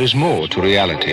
is more to reality.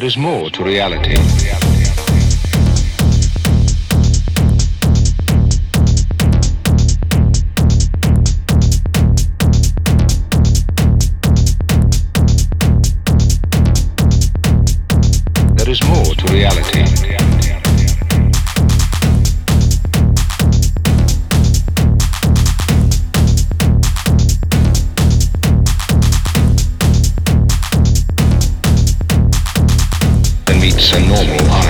There is more to reality. There is more to reality. A normal eye.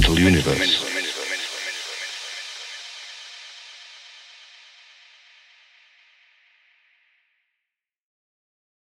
Mental universe.